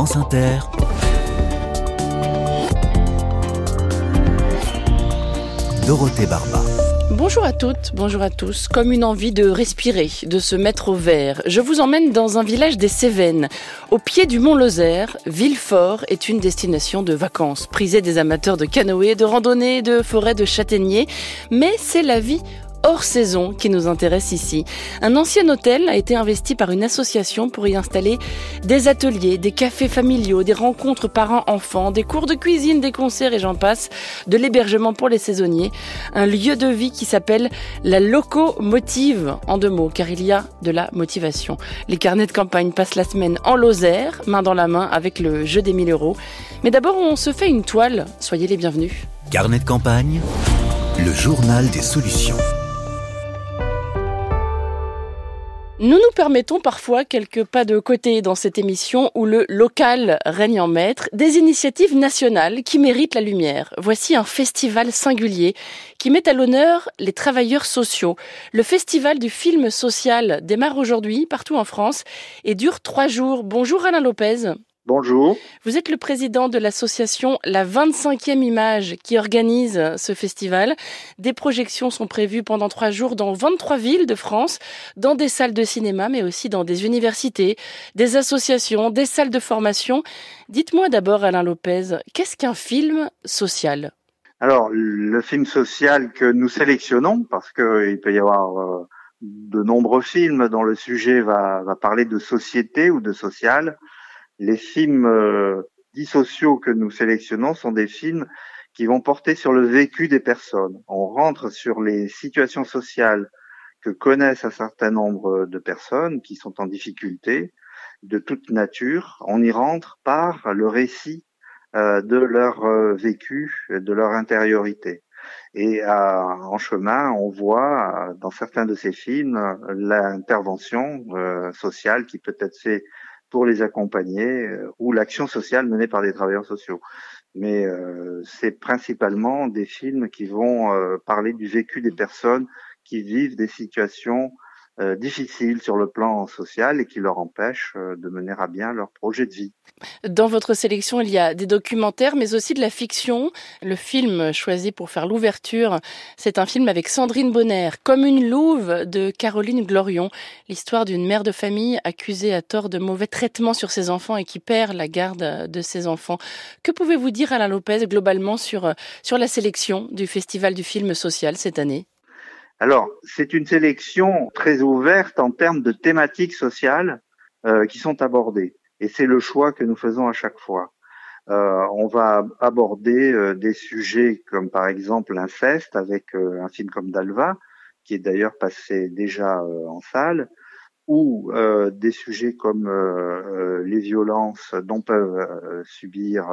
Inter. Dorothée Barba. Bonjour à toutes, bonjour à tous. Comme une envie de respirer, de se mettre au vert, je vous emmène dans un village des Cévennes. Au pied du mont Lozère, Villefort est une destination de vacances, prisée des amateurs de canoë, de randonnée, de forêt de châtaigniers. Mais c'est la vie hors saison qui nous intéresse ici. Un ancien hôtel a été investi par une association pour y installer des ateliers, des cafés familiaux, des rencontres parents-enfants, des cours de cuisine, des concerts et j'en passe, de l'hébergement pour les saisonniers. Un lieu de vie qui s'appelle la locomotive en deux mots, car il y a de la motivation. Les carnets de campagne passent la semaine en Lozère, main dans la main avec le jeu des 1000 euros. Mais d'abord, on se fait une toile. Soyez les bienvenus. Carnet de campagne, le journal des solutions. Nous nous permettons parfois quelques pas de côté dans cette émission où le local règne en maître, des initiatives nationales qui méritent la lumière. Voici un festival singulier qui met à l'honneur les travailleurs sociaux. Le festival du film social démarre aujourd'hui partout en France et dure trois jours. Bonjour Alain Lopez. Bonjour. Vous êtes le président de l'association La 25e Image qui organise ce festival. Des projections sont prévues pendant trois jours dans 23 villes de France, dans des salles de cinéma, mais aussi dans des universités, des associations, des salles de formation. Dites-moi d'abord, Alain Lopez, qu'est-ce qu'un film social? Alors, le film social que nous sélectionnons, parce qu'il peut y avoir euh, de nombreux films dont le sujet va, va parler de société ou de social, les films euh, dits sociaux que nous sélectionnons sont des films qui vont porter sur le vécu des personnes. On rentre sur les situations sociales que connaissent un certain nombre de personnes qui sont en difficulté de toute nature. On y rentre par le récit euh, de leur euh, vécu, de leur intériorité. Et en chemin, on voit dans certains de ces films l'intervention sociale qui peut être faite pour les accompagner euh, ou l'action sociale menée par des travailleurs sociaux. Mais euh, c'est principalement des films qui vont euh, parler du vécu des personnes qui vivent des situations euh, difficiles sur le plan social et qui leur empêchent euh, de mener à bien leur projet de vie. Dans votre sélection, il y a des documentaires, mais aussi de la fiction. Le film choisi pour faire l'ouverture, c'est un film avec Sandrine Bonner, Comme une louve de Caroline Glorion, l'histoire d'une mère de famille accusée à tort de mauvais traitements sur ses enfants et qui perd la garde de ses enfants. Que pouvez-vous dire, Alain Lopez, globalement sur, sur la sélection du Festival du film social cette année? Alors, c'est une sélection très ouverte en termes de thématiques sociales euh, qui sont abordées. Et c'est le choix que nous faisons à chaque fois. Euh, on va aborder euh, des sujets comme par exemple l'inceste avec un film comme Dalva, qui est d'ailleurs passé déjà en salle, ou des sujets comme les violences dont peuvent subir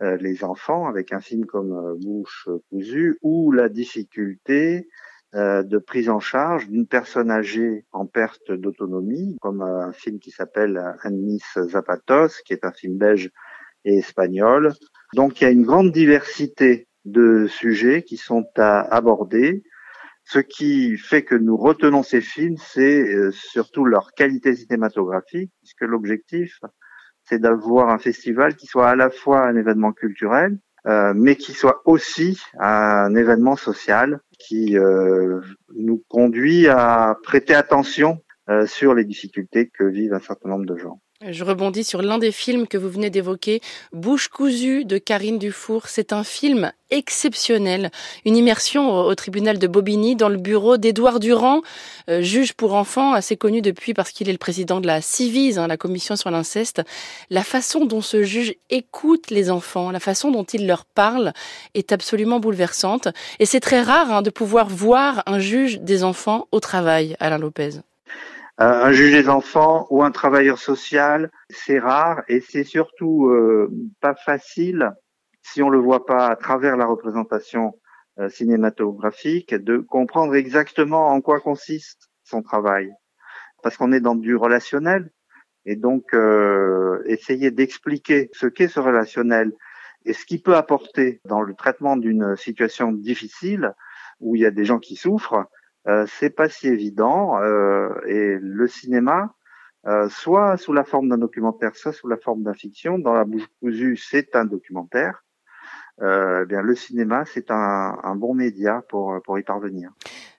les enfants avec un film comme Bouche cousue, ou la difficulté euh, de prise en charge d'une personne âgée en perte d'autonomie, comme un film qui s'appelle Anis Zapatos, qui est un film belge et espagnol. Donc il y a une grande diversité de sujets qui sont à aborder. Ce qui fait que nous retenons ces films, c'est euh, surtout leur qualité cinématographique, puisque l'objectif, c'est d'avoir un festival qui soit à la fois un événement culturel, euh, mais qui soit aussi un événement social qui euh, nous conduit à prêter attention euh, sur les difficultés que vivent un certain nombre de gens. Je rebondis sur l'un des films que vous venez d'évoquer, Bouche cousue de Karine Dufour. C'est un film exceptionnel, une immersion au, tribunal de Bobigny dans le bureau d'Édouard Durand, euh, juge pour enfants, assez connu depuis parce qu'il est le président de la CIVIS, hein, la commission sur l'inceste. La façon dont ce juge écoute les enfants, la façon dont il leur parle est absolument bouleversante. Et c'est très rare hein, de pouvoir voir un juge des enfants au travail, Alain Lopez. Euh, un juge des enfants ou un travailleur social, c'est rare et c'est surtout euh, pas facile si on le voit pas à travers la représentation euh, cinématographique de comprendre exactement en quoi consiste son travail. Parce qu'on est dans du relationnel et donc essayer d'expliquer ce qu'est ce relationnel et ce qu'il peut apporter dans le traitement d'une situation difficile où il y a des gens qui souffrent euh, c'est pas si évident euh, et le cinéma euh, soit sous la forme d'un documentaire, soit sous la forme d'un fiction. Dans La bouche cousue, c'est un documentaire. Eh bien, le cinéma, c'est un, un, bon média pour, pour y parvenir.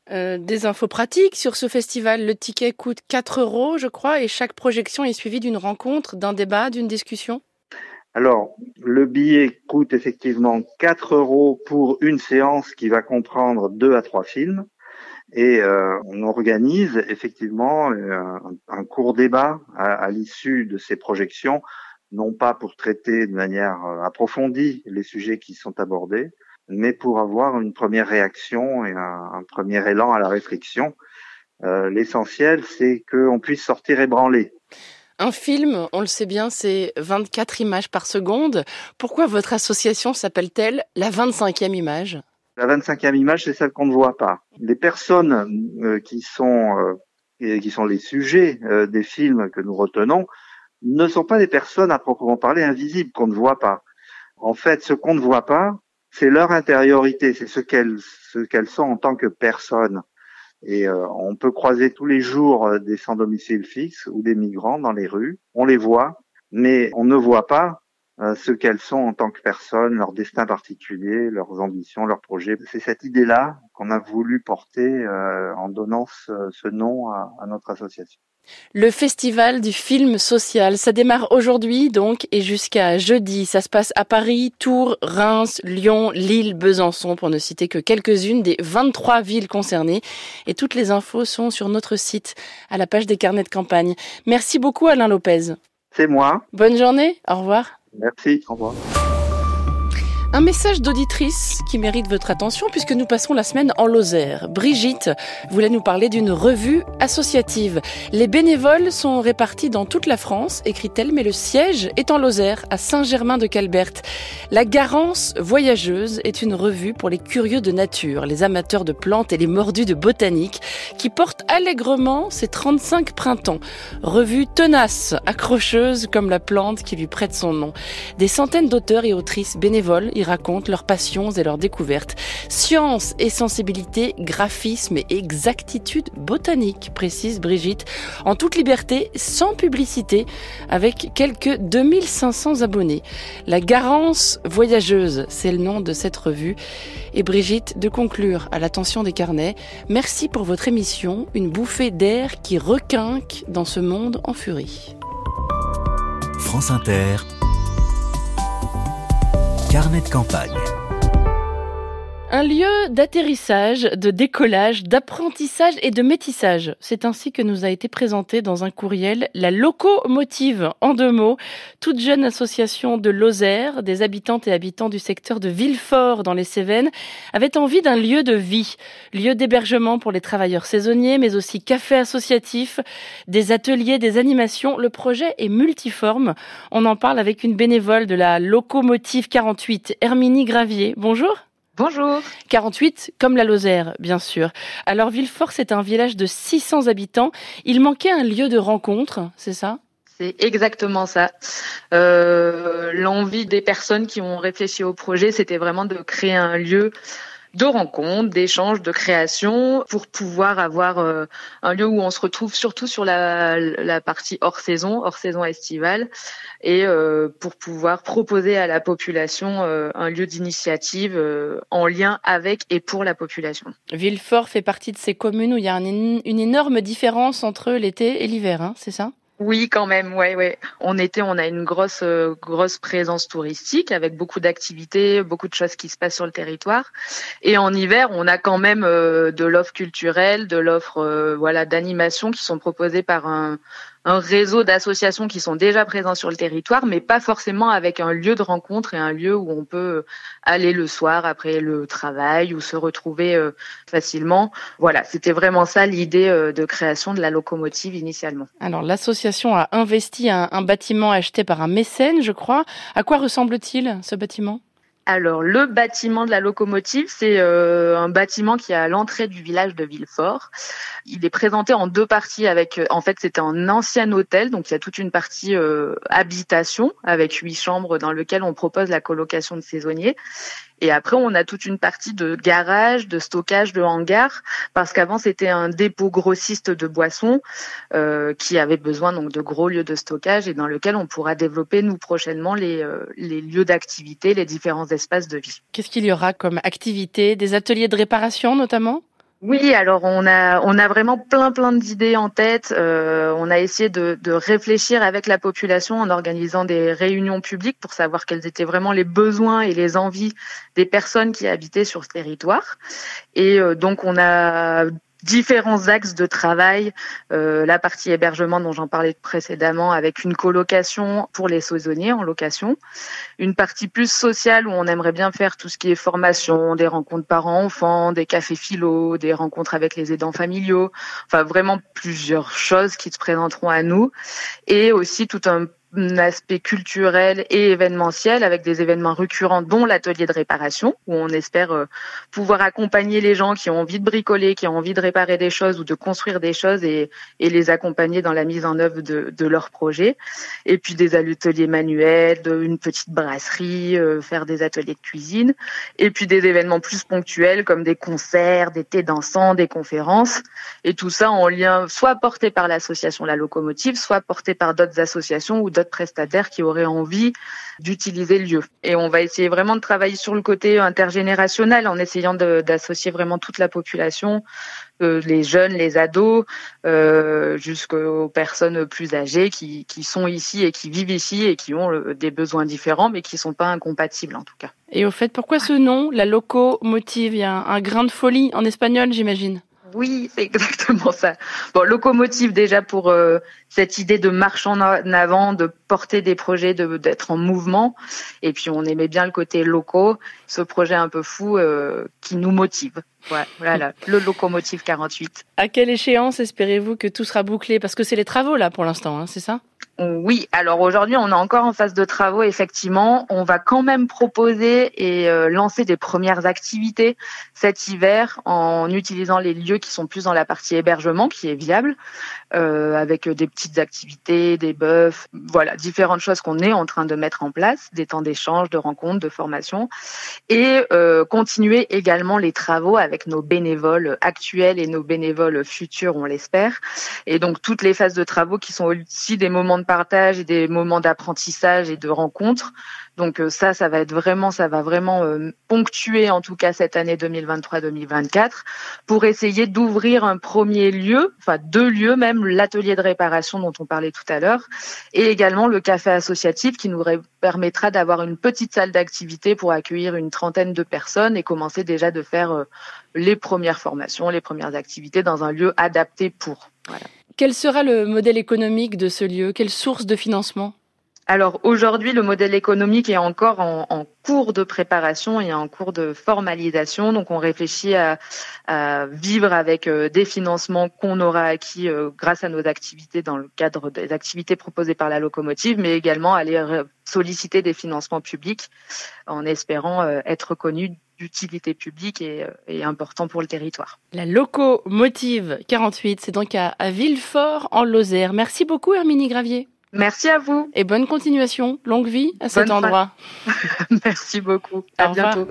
Des infos pratiques sur ce festival. Le ticket coûte 4 euros, je crois, et chaque projection est suivie d'une rencontre, d'un débat, d'une discussion. Alors, le billet coûte effectivement 4 euros pour une séance qui va comprendre deux à trois films. Et euh, on organise effectivement euh, un, court débat à, l'issue de ces projections, non pas pour traiter de manière euh, approfondie les sujets qui sont abordés, mais pour avoir une première réaction et un, premier élan à la réflexion. L'essentiel, c'est qu'on puisse sortir ébranlé. Un film, on le sait bien, c'est 24 images par seconde. Pourquoi votre association s'appelle-t-elle la 25e image? La 25e image, c'est celle qu'on ne voit pas. Les personnes euh, qui sont euh, qui sont les sujets euh, des films que nous retenons ne sont pas des personnes à proprement parler invisibles qu'on ne voit pas. En fait, ce qu'on ne voit pas, c'est leur intériorité, c'est ce qu'elles ce qu'elles sont en tant que personnes. Et euh, on peut croiser tous les jours euh, des sans domicile fixe ou des migrants dans les rues. On les voit, mais on ne voit pas euh, ce qu'elles sont en tant que personnes, leur destin particulier, leurs ambitions, leurs projets. C'est cette idée-là qu'on a voulu porter euh, en donnant ce, ce nom à, à notre association. Le festival du film social, ça démarre aujourd'hui donc et jusqu'à jeudi. Ça se passe à Paris, Tours, Reims, Lyon, Lille, Besançon pour ne citer que quelques-unes des 23 villes concernées. Et toutes les infos sont sur notre site à la page des carnets de campagne. Merci beaucoup Alain Lopez. C'est moi. Bonne journée, au revoir. Merci, au revoir. Un message d'auditrice qui mérite votre attention puisque nous passons la semaine en Lozère. Brigitte voulait nous parler d'une revue associative. Les bénévoles sont répartis dans toute la France, écrit-elle, mais le siège est en Lozère, à Saint-Germain-de-Calbert. La Garance Voyageuse est une revue pour les curieux de nature, les amateurs de plantes et les mordus de botanique, qui porte allègrement ses 35 printemps. Revue tenace, accrocheuse comme la plante qui lui prête son nom. Des centaines d'auteurs et autrices bénévoles racontent leurs passions et leurs découvertes. Science et sensibilité, graphisme et exactitude botanique, précise Brigitte, en toute liberté, sans publicité, avec quelques 2500 abonnés. La Garance Voyageuse, c'est le nom de cette revue. Et Brigitte, de conclure à l'attention des carnets, merci pour votre émission, une bouffée d'air qui requinque dans ce monde en furie. France Inter, Carnet de campagne. Un lieu d'atterrissage, de décollage, d'apprentissage et de métissage. C'est ainsi que nous a été présenté dans un courriel la locomotive, en deux mots, toute jeune association de Lozère, des habitantes et habitants du secteur de Villefort dans les Cévennes, avait envie d'un lieu de vie, lieu d'hébergement pour les travailleurs saisonniers, mais aussi café associatif, des ateliers, des animations. Le projet est multiforme. On en parle avec une bénévole de la locomotive 48, Herminie Gravier. Bonjour. Bonjour. 48, comme la Lozère, bien sûr. Alors, Villefort, c'est un village de 600 habitants. Il manquait un lieu de rencontre, c'est ça? C'est exactement ça. Euh, L'envie des personnes qui ont réfléchi au projet, c'était vraiment de créer un lieu de rencontres, d'échanges, de création, pour pouvoir avoir euh, un lieu où on se retrouve surtout sur la, la partie hors saison, hors saison estivale, et euh, pour pouvoir proposer à la population euh, un lieu d'initiative euh, en lien avec et pour la population. Villefort fait partie de ces communes où il y a un, une énorme différence entre l'été et l'hiver, hein, c'est ça? Oui, quand même, ouais, ouais. En été, on a une grosse, euh, grosse présence touristique avec beaucoup d'activités, beaucoup de choses qui se passent sur le territoire. Et en hiver, on a quand même euh, de l'offre culturelle, de l'offre, euh, voilà, d'animation qui sont proposées par un, un réseau d'associations qui sont déjà présents sur le territoire, mais pas forcément avec un lieu de rencontre et un lieu où on peut aller le soir après le travail ou se retrouver euh, facilement. Voilà, c'était vraiment ça l'idée euh, de création de la locomotive initialement. Alors l'association a investi un bâtiment acheté par un mécène, je crois. À quoi ressemble-t-il ce bâtiment? Alors, le bâtiment de la locomotive, c'est euh, un bâtiment qui est à l'entrée du village de Villefort. Il est présenté en deux parties avec, euh, en fait, c'était un ancien hôtel, donc il y a toute une partie euh, habitation avec huit chambres dans lequel on propose la colocation de saisonniers. Et après, on a toute une partie de garage, de stockage, de hangar, parce qu'avant c'était un dépôt grossiste de boissons euh, qui avait besoin donc de gros lieux de stockage et dans lequel on pourra développer nous prochainement les, euh, les lieux d'activité, les différents espaces de vie. Qu'est-ce qu'il y aura comme activité? Des ateliers de réparation notamment? Oui, alors on a on a vraiment plein plein d'idées en tête. Euh, on a essayé de, réfléchir avec la population en organisant des réunions publiques pour savoir quels étaient vraiment les besoins et les envies des personnes qui habitaient sur ce territoire. Et euh, donc on a différents axes de travail. Euh, la partie hébergement dont j'en parlais précédemment avec une colocation pour les saisonniers en location. Une partie plus sociale où on aimerait bien faire tout ce qui est formation, des rencontres parents-enfants, des cafés philo, des rencontres avec les aidants familiaux. Enfin, vraiment plusieurs choses qui se présenteront à nous. Et aussi tout un aspect culturel et événementiel avec des événements récurrents dont l'atelier de réparation où on espère euh, pouvoir accompagner les gens qui ont envie de bricoler, qui ont envie de réparer des choses ou de construire des choses et, les accompagner dans la mise en œuvre de, de leurs projets. Et puis des ateliers manuels, une petite brasserie, euh, faire des ateliers de cuisine et puis des événements plus ponctuels comme des concerts, des thés dansants, des conférences et tout ça en lien soit porté par l'association La Locomotive, soit porté par d'autres associations ou d'autres prestataires qui auraient envie d'utiliser le lieu. Et on va essayer vraiment de travailler sur le côté intergénérationnel en essayant d'associer vraiment toute la population, euh, les jeunes, les ados, euh, jusqu'aux personnes plus âgées qui, qui, sont ici et qui vivent ici et qui ont euh, des besoins différents mais qui sont pas incompatibles en tout cas. Et au fait, pourquoi ce nom, la locomotive? Il y a un grain de folie en espagnol, j'imagine. Oui, c'est exactement ça. Bon, locomotive déjà pour euh, cette idée de marche en avant, de porter des projets, d'être en mouvement. Et puis on aimait bien le côté loco, ce projet un peu fou euh, qui nous motive. Ouais, voilà, le locomotive 48. À quelle échéance espérez-vous que tout sera bouclé? Parce que c'est les travaux là pour l'instant, hein, c'est ça? Oui, alors aujourd'hui, on est encore en phase de travaux, effectivement. On va quand même proposer et euh, lancer des premières activités cet hiver en utilisant les lieux qui sont plus dans la partie hébergement, qui est viable, euh, avec des petites activités, des bœufs, voilà, différentes choses qu'on est en train de mettre en place, des temps d'échange, de rencontres, de formation, et euh, continuer également les travaux avec nos bénévoles actuels et nos bénévoles futurs, on l'espère. Et donc toutes les phases de travaux qui sont aussi des moments de partage et des moments d'apprentissage et de rencontres. Donc euh, ça, ça va être vraiment, ça va vraiment euh, ponctuer en tout cas cette année 2023-2024 pour essayer d'ouvrir un premier lieu, enfin deux lieux même, l'atelier de réparation dont on parlait tout à l'heure, et également le café associatif qui nous permettra d'avoir une petite salle d'activité pour accueillir une trentaine de personnes et commencer déjà de faire euh, les premières formations, les premières activités dans un lieu adapté pour. Quel sera le modèle économique de ce lieu? Quelle source de financement? Alors aujourd'hui, le modèle économique est encore en, cours de préparation et en cours de formalisation. Donc on réfléchit à, à vivre avec euh, des financements qu'on aura acquis euh, grâce à nos activités dans le cadre des activités proposées par la locomotive, mais également aller solliciter des financements publics en espérant euh, être reconnus d'utilité publique et, et, important pour le territoire. La locomotive 48, c'est donc à, à Villefort en Lozère. Merci beaucoup Herminie Gravier. Merci à vous. Et bonne continuation. Longue vie à cet bonne endroit. Merci beaucoup. À bientôt.